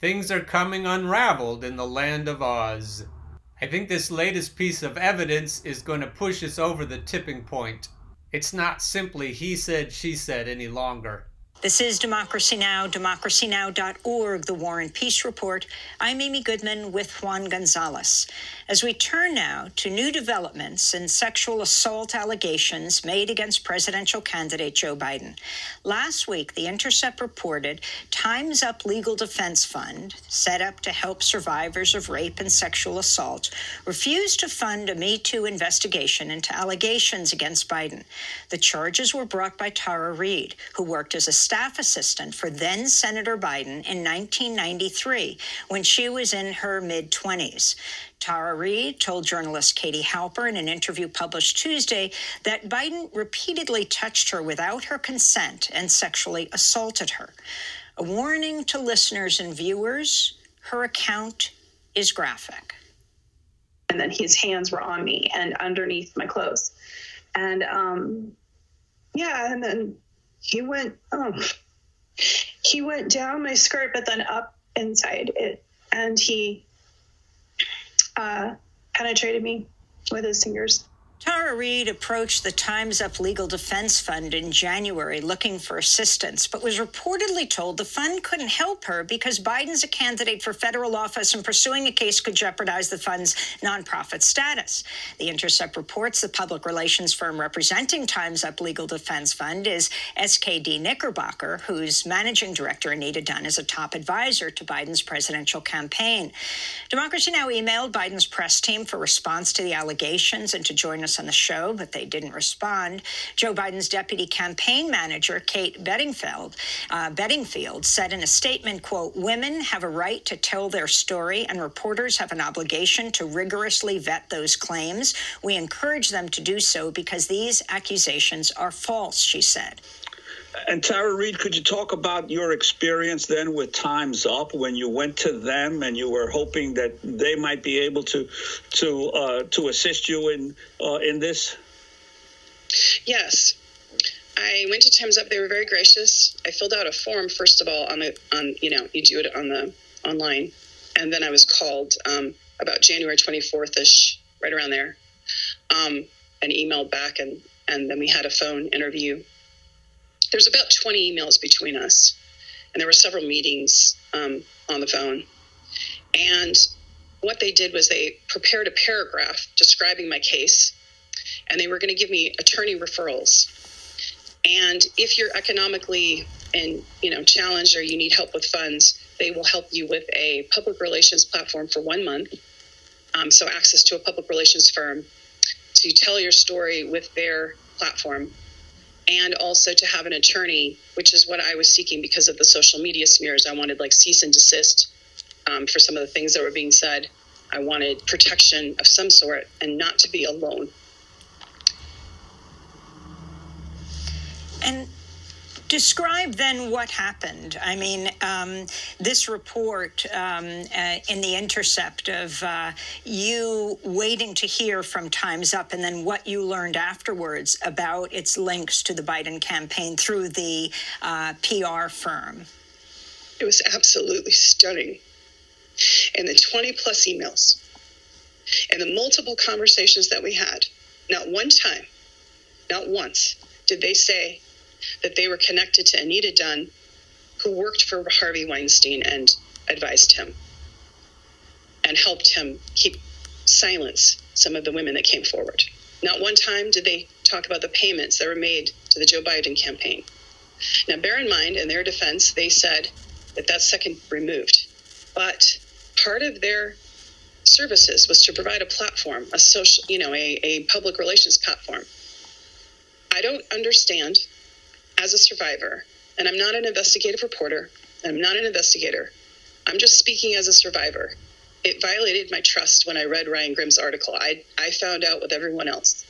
Things are coming unraveled in the land of Oz. I think this latest piece of evidence is going to push us over the tipping point. It's not simply he said, she said any longer. This is Democracy Now!, democracynow.org, the War and Peace Report. I'm Amy Goodman with Juan Gonzalez. As we turn now to new developments in sexual assault allegations made against presidential candidate Joe Biden. Last week, The Intercept reported Time's Up Legal Defense Fund, set up to help survivors of rape and sexual assault, refused to fund a Me Too investigation into allegations against Biden. The charges were brought by Tara Reade, who worked as a staff assistant for then Senator Biden in 1993 when she was in her mid 20s. Tara Reade told journalist Katie Halper in an interview published Tuesday that Biden repeatedly touched her without her consent and sexually assaulted her. A warning to listeners and viewers her account is graphic. And then his hands were on me and underneath my clothes. And um, yeah, and then he went oh. He went down my skirt but then up inside it. And he uh, penetrated me with his fingers Tara Reade approached the Time's Up Legal Defense Fund in January looking for assistance, but was reportedly told the fund couldn't help her because Biden's a candidate for federal office and pursuing a case could jeopardize the fund's nonprofit status. The Intercept reports the public relations firm representing Time's Up Legal Defense Fund is SKD Knickerbocker, whose managing director, Anita Dunn, is a top advisor to Biden's presidential campaign. Democracy Now! emailed Biden's press team for response to the allegations and to join us on the show, but they didn't respond. Joe Biden's deputy campaign manager, Kate Bedingfield, uh, Bedingfield, said in a statement, quote, women have a right to tell their story and reporters have an obligation to rigorously vet those claims. We encourage them to do so because these accusations are false, she said. And Tara Reade, could you talk about your experience then with Times Up when you went to them and you were hoping that they might be able to to uh, to assist you in uh, in this? Yes, I went to Times Up. They were very gracious. I filled out a form first of all on the on you know you do it on the online, and then I was called um, about January twenty fourth ish, right around there, um, and emailed back, and and then we had a phone interview there's about 20 emails between us, and there were several meetings um, on the phone. And what they did was they prepared a paragraph describing my case, and they were going to give me attorney referrals. And if you're economically and you know challenged or you need help with funds, they will help you with a public relations platform for one month. Um, so access to a public relations firm to tell your story with their platform and also to have an attorney, which is what I was seeking because of the social media smears. I wanted like cease and desist um, for some of the things that were being said. I wanted protection of some sort and not to be alone. And Describe then what happened. I mean, um, this report um, uh, in The Intercept of uh, you waiting to hear from Time's Up and then what you learned afterwards about its links to the Biden campaign through the uh, PR firm. It was absolutely stunning. And the 20 plus emails and the multiple conversations that we had, not one time, not once did they say, that they were connected to Anita Dunn, who worked for Harvey Weinstein and advised him and helped him keep silence some of the women that came forward. Not one time did they talk about the payments that were made to the Joe Biden campaign. Now, bear in mind, in their defense, they said that that's second removed. But part of their services was to provide a platform, a social, you know, a, a public relations platform. I don't understand as a survivor, and I'm not an investigative reporter, I'm not an investigator, I'm just speaking as a survivor. It violated my trust when I read Ryan Grim's article. I, I found out with everyone else,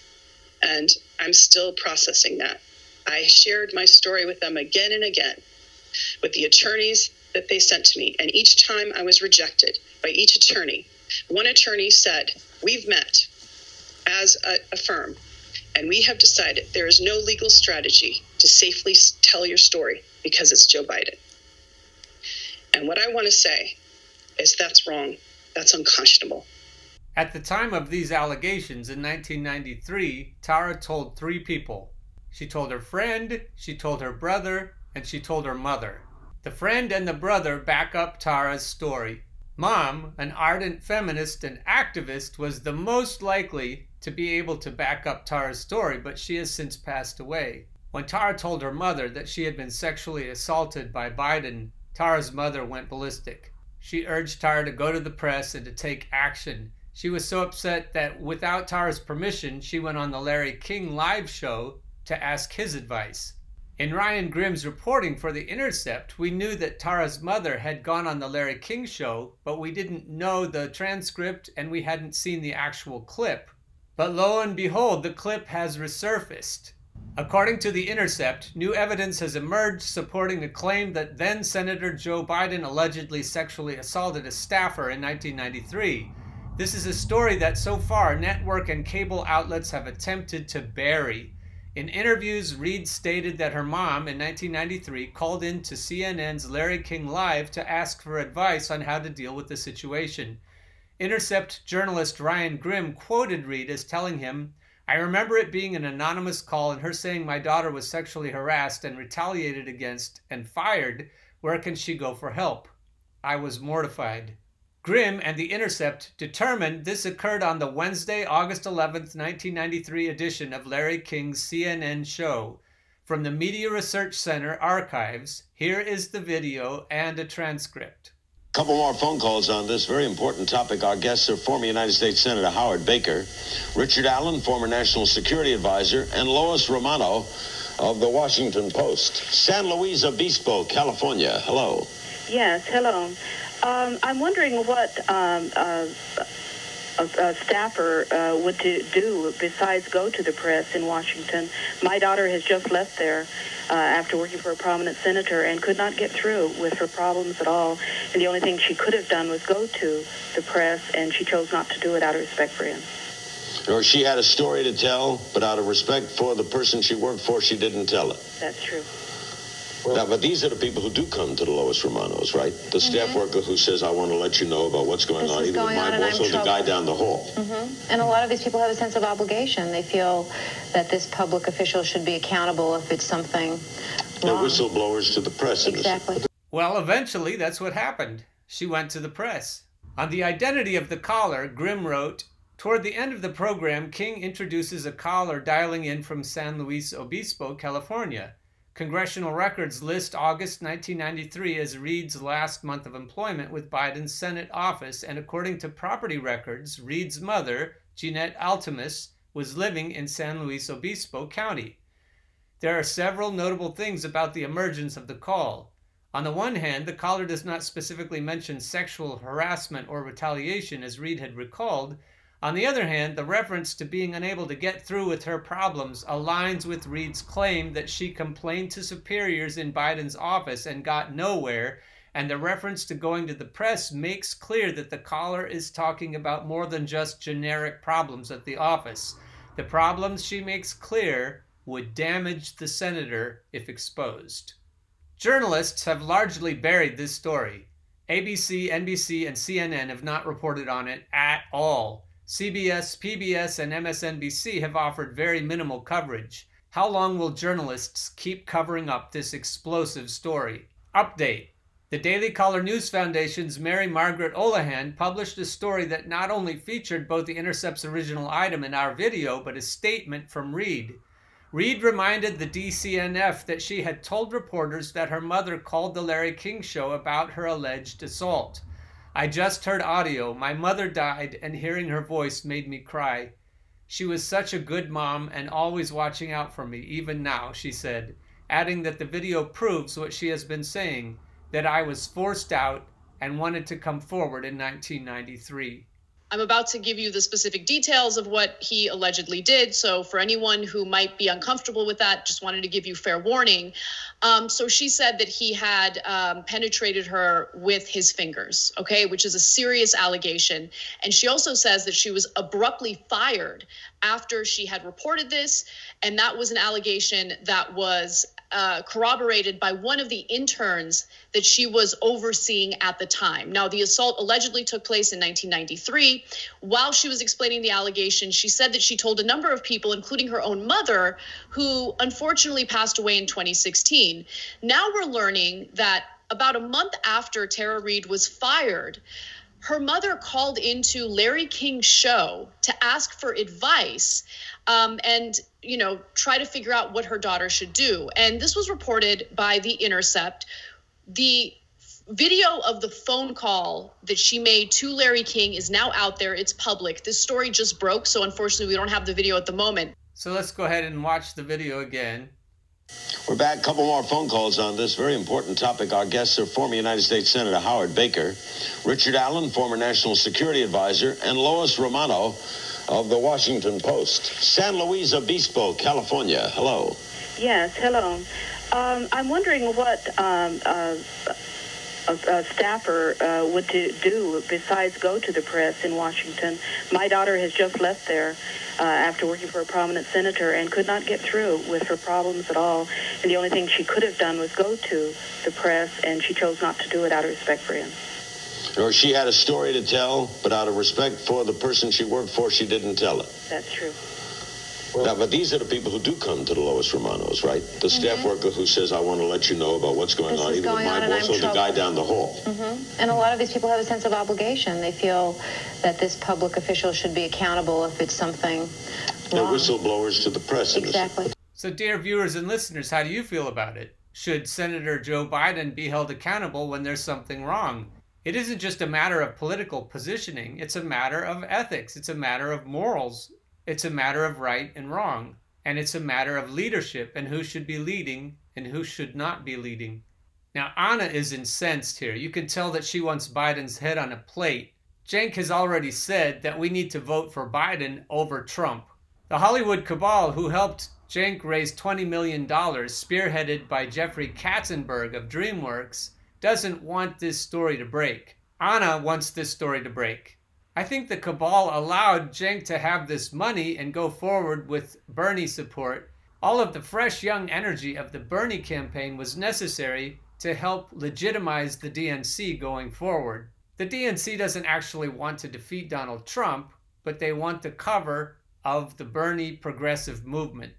and I'm still processing that. I shared my story with them again and again, with the attorneys that they sent to me, and each time I was rejected by each attorney. One attorney said, We've met as a, a firm, and we have decided there is no legal strategy to safely tell your story because it's Joe Biden. And what I want to say is that's wrong. That's unconscionable. At the time of these allegations in 1993, Tara told three people. She told her friend, she told her brother, and she told her mother. The friend and the brother back up Tara's story. Mom, an ardent feminist and activist, was the most likely to be able to back up Tara's story, but she has since passed away. When Tara told her mother that she had been sexually assaulted by Biden, Tara's mother went ballistic. She urged Tara to go to the press and to take action. She was so upset that without Tara's permission, she went on the Larry King live show to ask his advice. In Ryan Grim's reporting for The Intercept, we knew that Tara's mother had gone on the Larry King show, but we didn't know the transcript and we hadn't seen the actual clip. But lo and behold, the clip has resurfaced. According to The Intercept, new evidence has emerged supporting the claim that then Senator Joe Biden allegedly sexually assaulted a staffer in 1993. This is a story that so far network and cable outlets have attempted to bury. In interviews, Reade stated that her mom in 1993 called in to CNN's Larry King Live to ask for advice on how to deal with the situation. Intercept journalist Ryan Grim quoted Reade as telling him, I remember it being an anonymous call and her saying my daughter was sexually harassed and retaliated against and fired. Where can she go for help? I was mortified. Grim and The Intercept determined this occurred on the Wednesday, August 11, 1993 edition of Larry King's CNN show. From the Media Research Center archives, here is the video and a transcript. Couple more phone calls on this very important topic. Our guests are former United States Senator Howard Baker, Richard Allen, former National Security Advisor, and Lois Romano of the Washington Post. San Luis Obispo, California. Hello. Yes, hello. Um, I'm wondering what um, uh, a, a, staffer uh, would do, do, besides go to the press in Washington. My daughter has just left there uh, after working for a prominent senator and could not get through with her problems at all. And the only thing she could have done was go to the press, and she chose not to do it out of respect for him. Or she had a story to tell, but out of respect for the person she worked for, she didn't tell it. That's true. Well, now, but these are the people who do come to the Lois Romanos, right? The mm-hmm. staff worker who says, "I want to let you know about what's going this on," either with my boss or the guy down the hall. Mm-hmm. And a lot of these people have a sense of obligation. They feel that this public official should be accountable if it's something. They're whistleblowers to the press. Exactly. Well, eventually, that's what happened. She went to the press. On the identity of the caller, Grim wrote, Toward the end of the program, King introduces a caller dialing in from San Luis Obispo, California. Congressional records list August 1993 as Reade's last month of employment with Biden's Senate office, and according to property records, Reade's mother, Jeanette Altimus, was living in San Luis Obispo County. There are several notable things about the emergence of the call. On the one hand, the caller does not specifically mention sexual harassment or retaliation, as Reade had recalled, on the other hand, the reference to being unable to get through with her problems aligns with Reade's claim that she complained to superiors in Biden's office and got nowhere, and the reference to going to the press makes clear that the caller is talking about more than just generic problems at the office. The problems she makes clear would damage the senator if exposed. Journalists have largely buried this story. ABC, NBC, and CNN have not reported on it at all. CBS, PBS, and MSNBC have offered very minimal coverage. How long will journalists keep covering up this explosive story? Update The Daily Caller News Foundation's Mary Margaret Olohan published a story that not only featured both the Intercept's original item and our video, but a statement from Reade. Reade reminded the DCNF that she had told reporters that her mother called the Larry King show about her alleged assault. I just heard audio. My mother died, and hearing her voice made me cry. She was such a good mom and always watching out for me, even now, she said, adding that the video proves what she has been saying that I was forced out and wanted to come forward in 1993. I'm about to give you the specific details of what he allegedly did. So, for anyone who might be uncomfortable with that, just wanted to give you fair warning. Um, so, she said that he had um, penetrated her with his fingers, okay, which is a serious allegation. And she also says that she was abruptly fired after she had reported this. And that was an allegation that was uh, corroborated by one of the interns that she was overseeing at the time. Now, the assault allegedly took place in 1993. While she was explaining the allegation, she said that she told a number of people, including her own mother, who unfortunately passed away in 2016. Now we're learning that about a month after Tara Reade was fired, her mother called into Larry King's show to ask for advice um, and you know try to figure out what her daughter should do. And this was reported by The Intercept. The video of the phone call that she made to Larry King is now out there. It's public. This story just broke, so unfortunately we don't have the video at the moment. So let's go ahead and watch the video again. We're back. A couple more phone calls on this very important topic. Our guests are former United States Senator Howard Baker, Richard Allen, former National Security Advisor, and Lois Romano of the Washington Post. San Luis Obispo, California. Hello. Yes, hello. Um, I'm wondering what um, uh, a, a, staffer uh, would do, do besides go to the press in Washington. My daughter has just left there uh, after working for a prominent senator and could not get through with her problems at all. And the only thing she could have done was go to the press, and she chose not to do it out of respect for him. Or she had a story to tell, but out of respect for the person she worked for, she didn't tell it. That's true. Well, now, but these are the people who do come to the Lois Romanos, right? The mm-hmm. staff worker who says, "I want to let you know about what's going this on," either with my boss or the guy down the hall. Mm-hmm. And a lot of these people have a sense of obligation. They feel that this public official should be accountable if it's something wrong. And whistleblowers to the press. Exactly. So, dear viewers and listeners, how do you feel about it? Should Senator Joe Biden be held accountable when there's something wrong? It isn't just a matter of political positioning, it's a matter of ethics, it's a matter of morals, it's a matter of right and wrong, and it's a matter of leadership and who should be leading and who should not be leading. Now, Anna is incensed here. You can tell that she wants Biden's head on a plate. Cenk has already said that we need to vote for Biden over Trump. The Hollywood cabal who helped Cenk raise $20 million, spearheaded by Jeffrey Katzenberg of DreamWorks, doesn't want this story to break. Anna wants this story to break. I think the cabal allowed Cenk to have this money and go forward with Bernie support. All of the fresh young energy of the Bernie campaign was necessary to help legitimize the DNC going forward. The DNC doesn't actually want to defeat Donald Trump, but they want the cover of the Bernie progressive movement.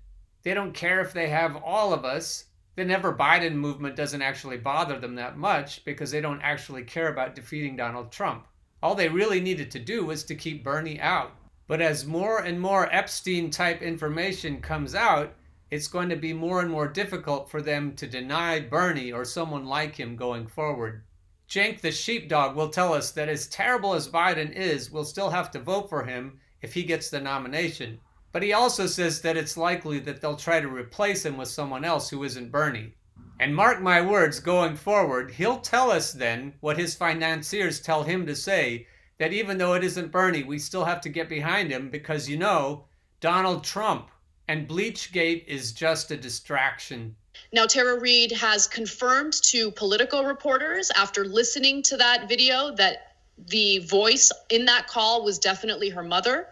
They don't care if they have all of us the Never Biden movement doesn't actually bother them that much because they don't actually care about defeating Donald Trump. All they really needed to do was to keep Bernie out. But as more and more Epstein type information comes out, it's going to be more and more difficult for them to deny Bernie or someone like him going forward. Cenk the sheepdog will tell us that as terrible as Biden is, we'll still have to vote for him if he gets the nomination. But he also says that it's likely that they'll try to replace him with someone else who isn't Bernie. And mark my words, going forward, he'll tell us then what his financiers tell him to say that even though it isn't Bernie, we still have to get behind him because you know, Donald Trump and Bleachgate is just a distraction. Now, Tara Reade has confirmed to political reporters after listening to that video that the voice in that call was definitely her mother.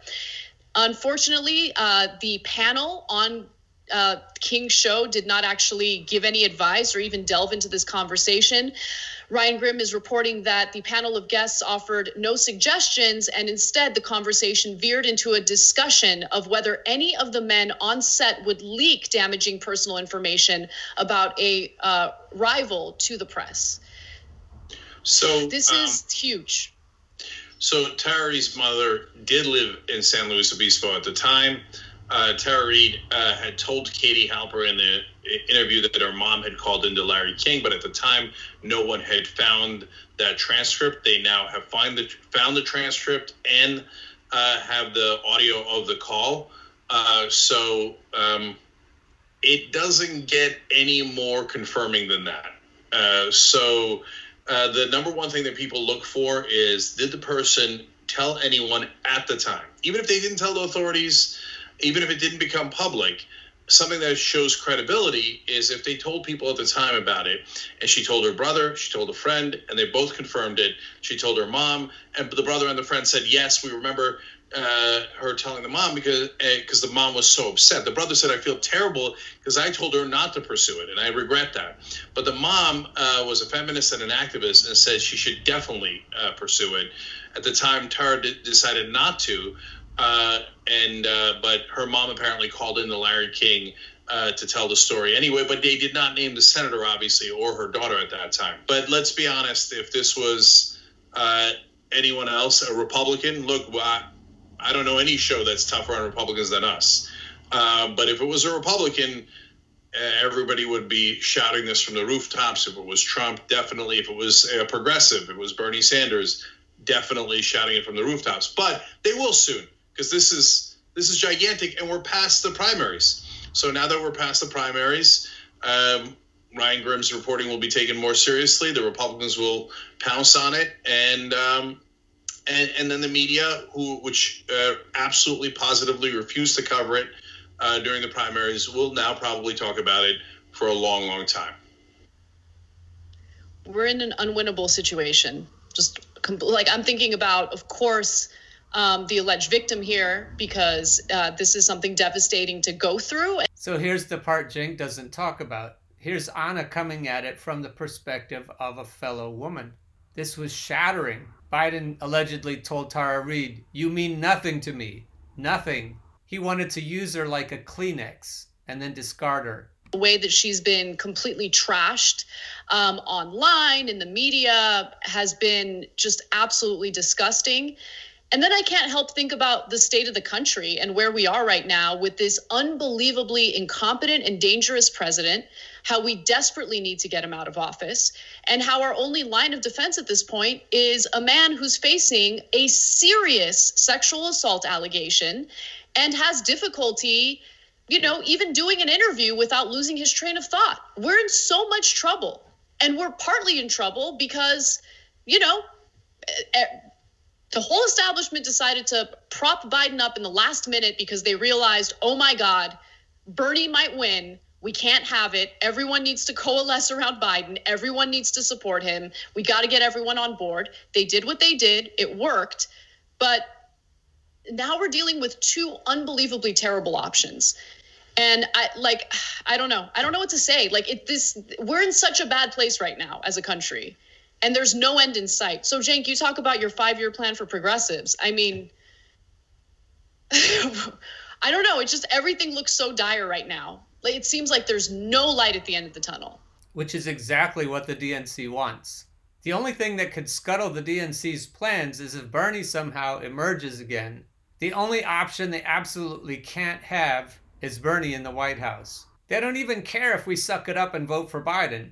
Unfortunately, uh, the panel on uh, King's show did not actually give any advice or even delve into this conversation. Ryan Grim is reporting that the panel of guests offered no suggestions, and instead the conversation veered into a discussion of whether any of the men on set would leak damaging personal information about a uh, rival to the press. So this um, is huge. So Tara's mother did live in San Luis Obispo at the time. Uh, Tara Reade uh, had told Katie Halper in the interview that her mom had called into Larry King, but at the time, no one had found that transcript. They now have find the, found the transcript and uh, have the audio of the call. Uh, so um, it doesn't get any more confirming than that. Uh, so uh, the number one thing that people look for is did the person tell anyone at the time, even if they didn't tell the authorities, even if it didn't become public. Something that shows credibility is if they told people at the time about it, and she told her brother, she told a friend, and they both confirmed it. She told her mom, and the brother and the friend said, "Yes, we remember uh, her telling the mom because because uh, the mom was so upset. The brother said, "I feel terrible because I told her not to pursue it, and I regret that." But the mom uh, was a feminist and an activist, and said she should definitely uh, pursue it. At the time, Tara d- decided not to, uh, and uh, but her mom apparently called in the Larry King. to tell the story anyway, but they did not name the senator, obviously, or her daughter at that time. But let's be honest, if this was anyone else, a Republican, look, I don't know any show that's tougher on Republicans than us. Uh, but if it was a Republican, everybody would be shouting this from the rooftops. If it was Trump, definitely. If it was a progressive, if it was Bernie Sanders, definitely shouting it from the rooftops. But they will soon because this is this is gigantic, and we're past the primaries. So now that we're past the primaries, um, Ryan Grim's reporting will be taken more seriously. The Republicans will pounce on it, and um, and, and then the media, who which uh, absolutely positively refused to cover it uh, during the primaries, will now probably talk about it for a long, long time. We're in an unwinnable situation. Just like I'm thinking about, of course, um, the alleged victim here because uh, this is something devastating to go through. So here's the part Cenk doesn't talk about. Here's Anna coming at it from the perspective of a fellow woman. This was shattering Biden allegedly told Tara Reade, You mean nothing to me. Nothing. He wanted to use her like a Kleenex and then discard her. The way that she's been completely trashed um, online in the media has been just absolutely disgusting. And then I can't help think about the state of the country and where we are right now with this unbelievably incompetent and dangerous president how we desperately need to get him out of office, and how our only line of defense at this point is a man who's facing a serious sexual assault allegation and has difficulty, you know, even doing an interview without losing his train of thought. We're in so much trouble. And we're partly in trouble because, you know, eh, eh, the whole establishment decided to prop Biden up in the last minute because they realized, oh my God, Bernie might win we can't have it. Everyone needs to coalesce around Biden. Everyone needs to support him. We got to get everyone on board. They did what they did, it worked. But now we're dealing with two unbelievably terrible options. And I like I don't know. I don't know what to say. Like it this we're in such a bad place right now as a country. And there's no end in sight. So Cenk, you talk about your 5-year plan for progressives. I mean I don't know. It's just everything looks so dire right now Like, it seems like there's no light at the end of the tunnel. Which is exactly what the DNC wants. The only thing that could scuttle the DNC's plans is if Bernie somehow emerges again. The only option they absolutely can't have is Bernie in the White House. They don't even care if we suck it up and vote for Biden.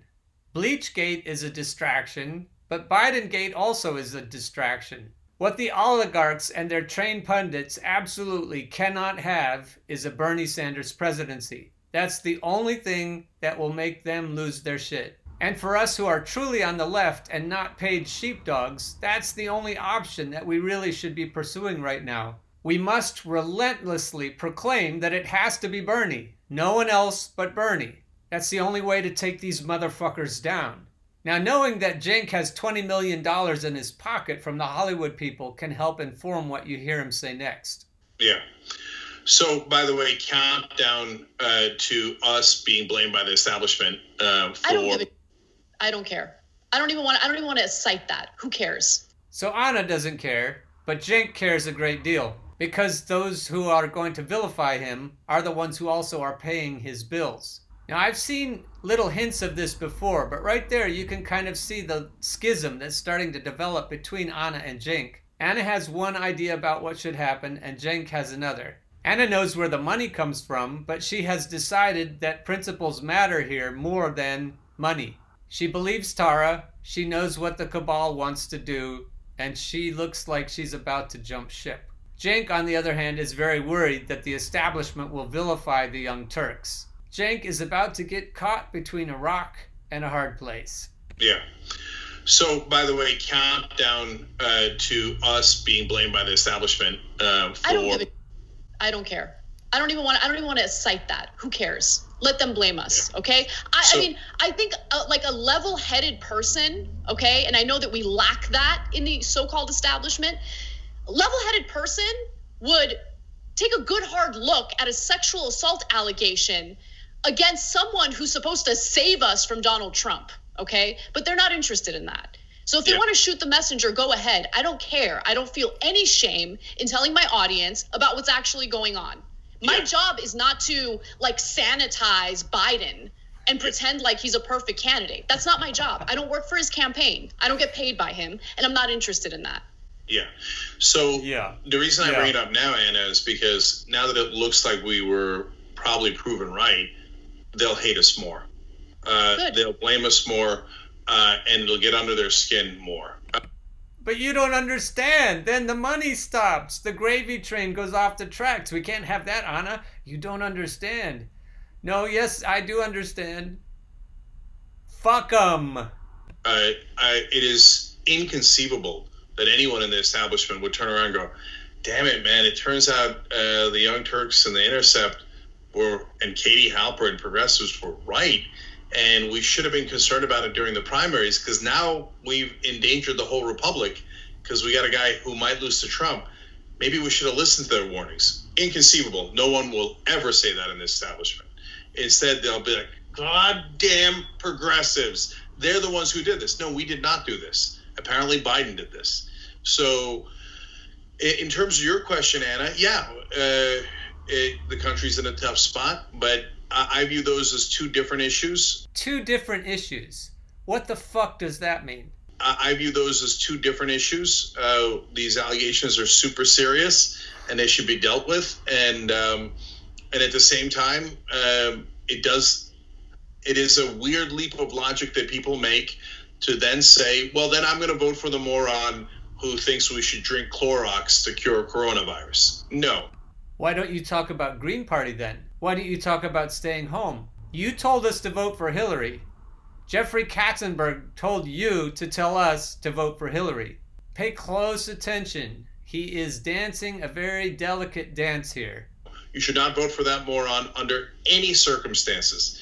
Bleachgate is a distraction, but Bidengate also is a distraction. What the oligarchs and their trained pundits absolutely cannot have is a Bernie Sanders presidency. That's the only thing that will make them lose their shit. And for us who are truly on the left and not paid sheepdogs, that's the only option that we really should be pursuing right now. We must relentlessly proclaim that it has to be Bernie. No one else but Bernie. That's the only way to take these motherfuckers down. Now, knowing that Cenk has $20 million in his pocket from the Hollywood people can help inform what you hear him say next. Yeah. So, by the way, countdown uh, to us being blamed by the establishment uh, for. I don't, even, I don't care. I don't even want. I don't even want to cite that. Who cares? So Anna doesn't care, but Cenk cares a great deal because those who are going to vilify him are the ones who also are paying his bills. Now, I've seen little hints of this before, but right there you can kind of see the schism that's starting to develop between Anna and Cenk. Anna has one idea about what should happen, and Cenk has another. Anna knows where the money comes from, but she has decided that principles matter here more than money. She believes Tara, she knows what the cabal wants to do, and she looks like she's about to jump ship. Cenk, on the other hand, is very worried that the establishment will vilify the Young Turks. Cenk is about to get caught between a rock and a hard place. Yeah. So, by the way, countdown uh, to us being blamed by the establishment uh, for. I don't care. I don't even want. I don't even want to cite that. Who cares? Let them blame us. Okay. I, so, I mean, I think uh, like a level-headed person. Okay, and I know that we lack that in the so-called establishment. Level-headed person would take a good hard look at a sexual assault allegation against someone who's supposed to save us from Donald Trump. Okay. But they're not interested in that. So if they Yeah. want to shoot the messenger, go ahead. I don't care. I don't feel any shame in telling my audience about what's actually going on. My Yeah. job is not to like sanitize Biden and pretend like he's a perfect candidate. That's not my job. I don't work for his campaign. I don't get paid by him, and I'm not interested in that. Yeah. So Yeah. the reason I Yeah. bring it up now, Anna, is because now that it looks like we were probably proven right, they'll hate us more. Uh, they'll blame us more, uh, and it'll get under their skin more. But you don't understand. Then the money stops. The gravy train goes off the tracks. We can't have that, Anna. You don't understand. No, yes, I do understand. Fuck 'em. Uh, I, it is inconceivable that anyone in the establishment would turn around and go, "Damn it, man! It turns out uh, the Young Turks and the Intercept were, and Katie Halper and progressives were right, and we should have been concerned about it during the primaries because now we've endangered the whole republic because we got a guy who might lose to Trump. Maybe we should have listened to their warnings. Inconceivable. No one will ever say that in the establishment. Instead, they'll be like, God damn progressives. They're the ones who did this. No, we did not do this. Apparently, Biden did this. So, in terms of your question, Anna, yeah, uh, it, the country's in a tough spot, but I, I view those as two different issues. Two different issues. What the fuck does that mean? I, I view those as two different issues. Uh, these allegations are super serious, and they should be dealt with. And um, and at the same time, um, it does. It is a weird leap of logic that people make to then say, "Well, then I'm going to vote for the moron who thinks we should drink Clorox to cure coronavirus." No, Why don't you talk about Green Party then? Why don't you talk about staying home? You told us to vote for Hillary. Jeffrey Katzenberg told you to tell us to vote for Hillary. Pay close attention. He is dancing a very delicate dance here. You should not vote for that moron under any circumstances.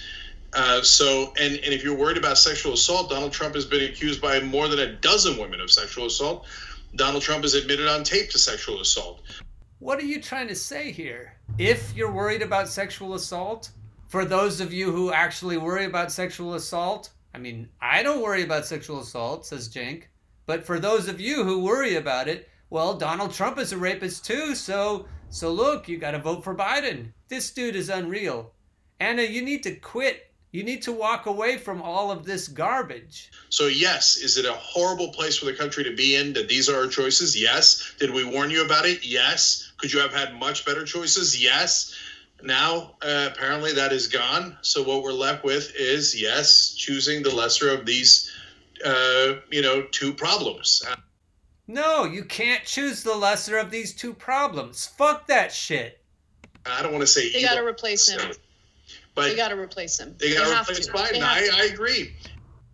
Uh, so, and, and if you're worried about sexual assault, Donald Trump has been accused by more than a dozen women of sexual assault. Donald Trump has admitted on tape to sexual assault. What are you trying to say here? If you're worried about sexual assault, for those of you who actually worry about sexual assault, I mean, I don't worry about sexual assault, says Cenk. But for those of you who worry about it, well, Donald Trump is a rapist too, so so look, you got to vote for Biden. This dude is unreal. Anna, you need to quit. You need to walk away from all of this garbage. So, yes, is it a horrible place for the country to be in that these are our choices? Yes. Did we warn you about it? Yes. Could you have had much better choices? Yes. Now, uh, apparently, that is gone. So, what we're left with is, yes, choosing the lesser of these, uh, you know, two problems. No, you can't choose the lesser of these two problems. Fuck that shit. I don't want to say They got to replace him. But They got to replace him. they got to have replace to. Biden. I. I agree.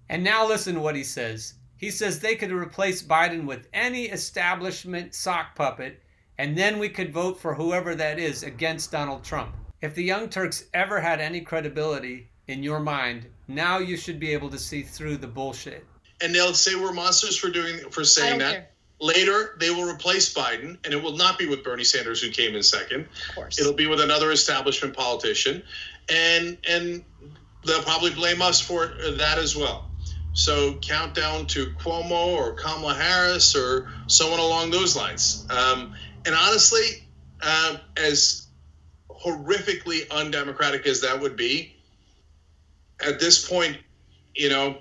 And now listen to what he says. He says they could replace Biden with any establishment sock puppet, and then we could vote for whoever that is against Donald Trump. If the Young Turks ever had any credibility in your mind, now you should be able to see through the bullshit. And they'll say we're monsters for doing for saying that. care. Later, they will replace Biden, and it will not be with Bernie Sanders, who came in second. Of course. It'll be with another establishment politician, and and they'll probably blame us for that as well. So countdown to Cuomo or Kamala Harris or someone along those lines. Um, and honestly, uh, as horrifically undemocratic as that would be, at this point, you know,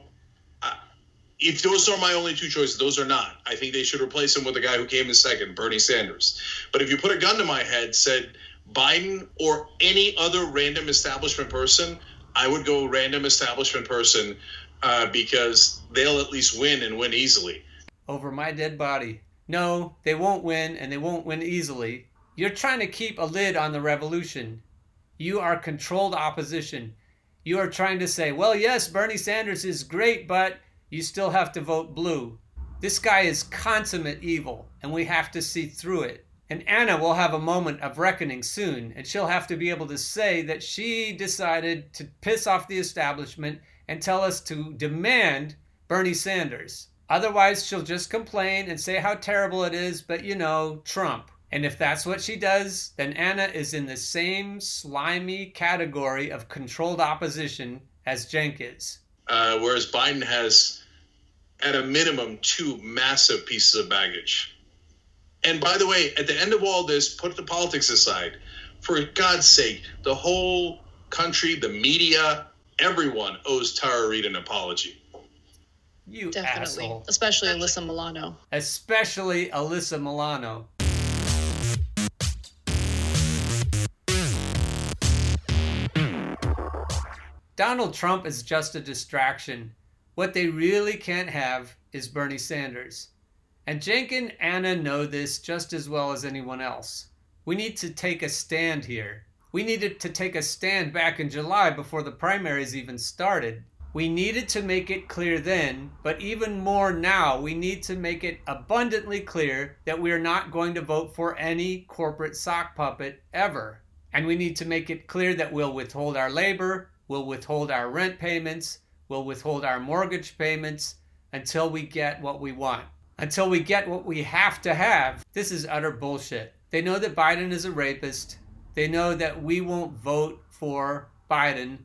if those are my only two choices, those are not. I think they should replace him with the guy who came in second, Bernie Sanders. But if you put a gun to my head, said Biden or any other random establishment person, I would go random establishment person uh, because they'll at least win and win easily. over my dead body. No, they won't win, and they won't win easily. You're trying to keep a lid on the revolution. You are controlled opposition. You are trying to say, well, yes, Bernie Sanders is great, but you still have to vote blue. This guy is consummate evil, and we have to see through it. And Anna will have a moment of reckoning soon, and she'll have to be able to say that she decided to piss off the establishment and tell us to demand Bernie Sanders. Otherwise, she'll just complain and say how terrible it is, but you know, Trump. And if that's what she does, then Anna is in the same slimy category of controlled opposition as Cenk is. Uh, whereas Biden has, at a minimum, two massive pieces of baggage. And by the way, at the end of all this, put the politics aside. For God's sake, the whole country, the media, everyone owes Tara Reade an apology. You Definitely. asshole. Especially Alyssa Milano. Especially Alyssa Milano. Donald Trump is just a distraction. What they really can't have is Bernie Sanders. And Cenk and Anna know this just as well as anyone else. We need to take a stand here. We needed to take a stand back in July before the primaries even started. We needed to make it clear then, but even more now, we need to make it abundantly clear that we are not going to vote for any corporate sock puppet ever. And we need to make it clear that we'll withhold our labor, we'll withhold our rent payments, we'll withhold our mortgage payments until we get what we want. Until we get what we have to have. This is utter bullshit. They know that Biden is a rapist. They know that we won't vote for Biden,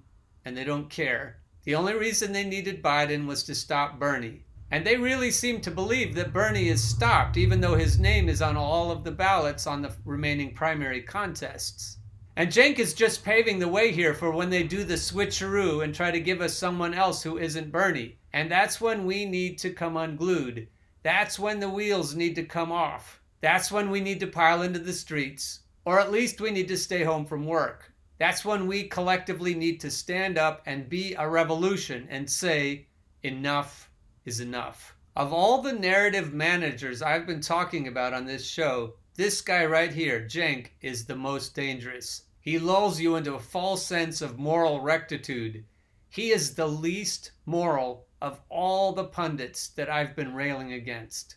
and they don't care. The only reason they needed Biden was to stop Bernie. And they really seem to believe that Bernie is stopped, even though his name is on all of the ballots on the remaining primary contests. And Cenk is just paving the way here for when they do the switcheroo and try to give us someone else who isn't Bernie. And that's when we need to come unglued. That's when the wheels need to come off. That's when we need to pile into the streets. Or at least we need to stay home from work. That's when we collectively need to stand up and be a revolution and say, enough is enough. Of all the narrative managers I've been talking about on this show, this guy right here, Cenk, is the most dangerous. He lulls you into a false sense of moral rectitude. He is the least moral of all the pundits that I've been railing against.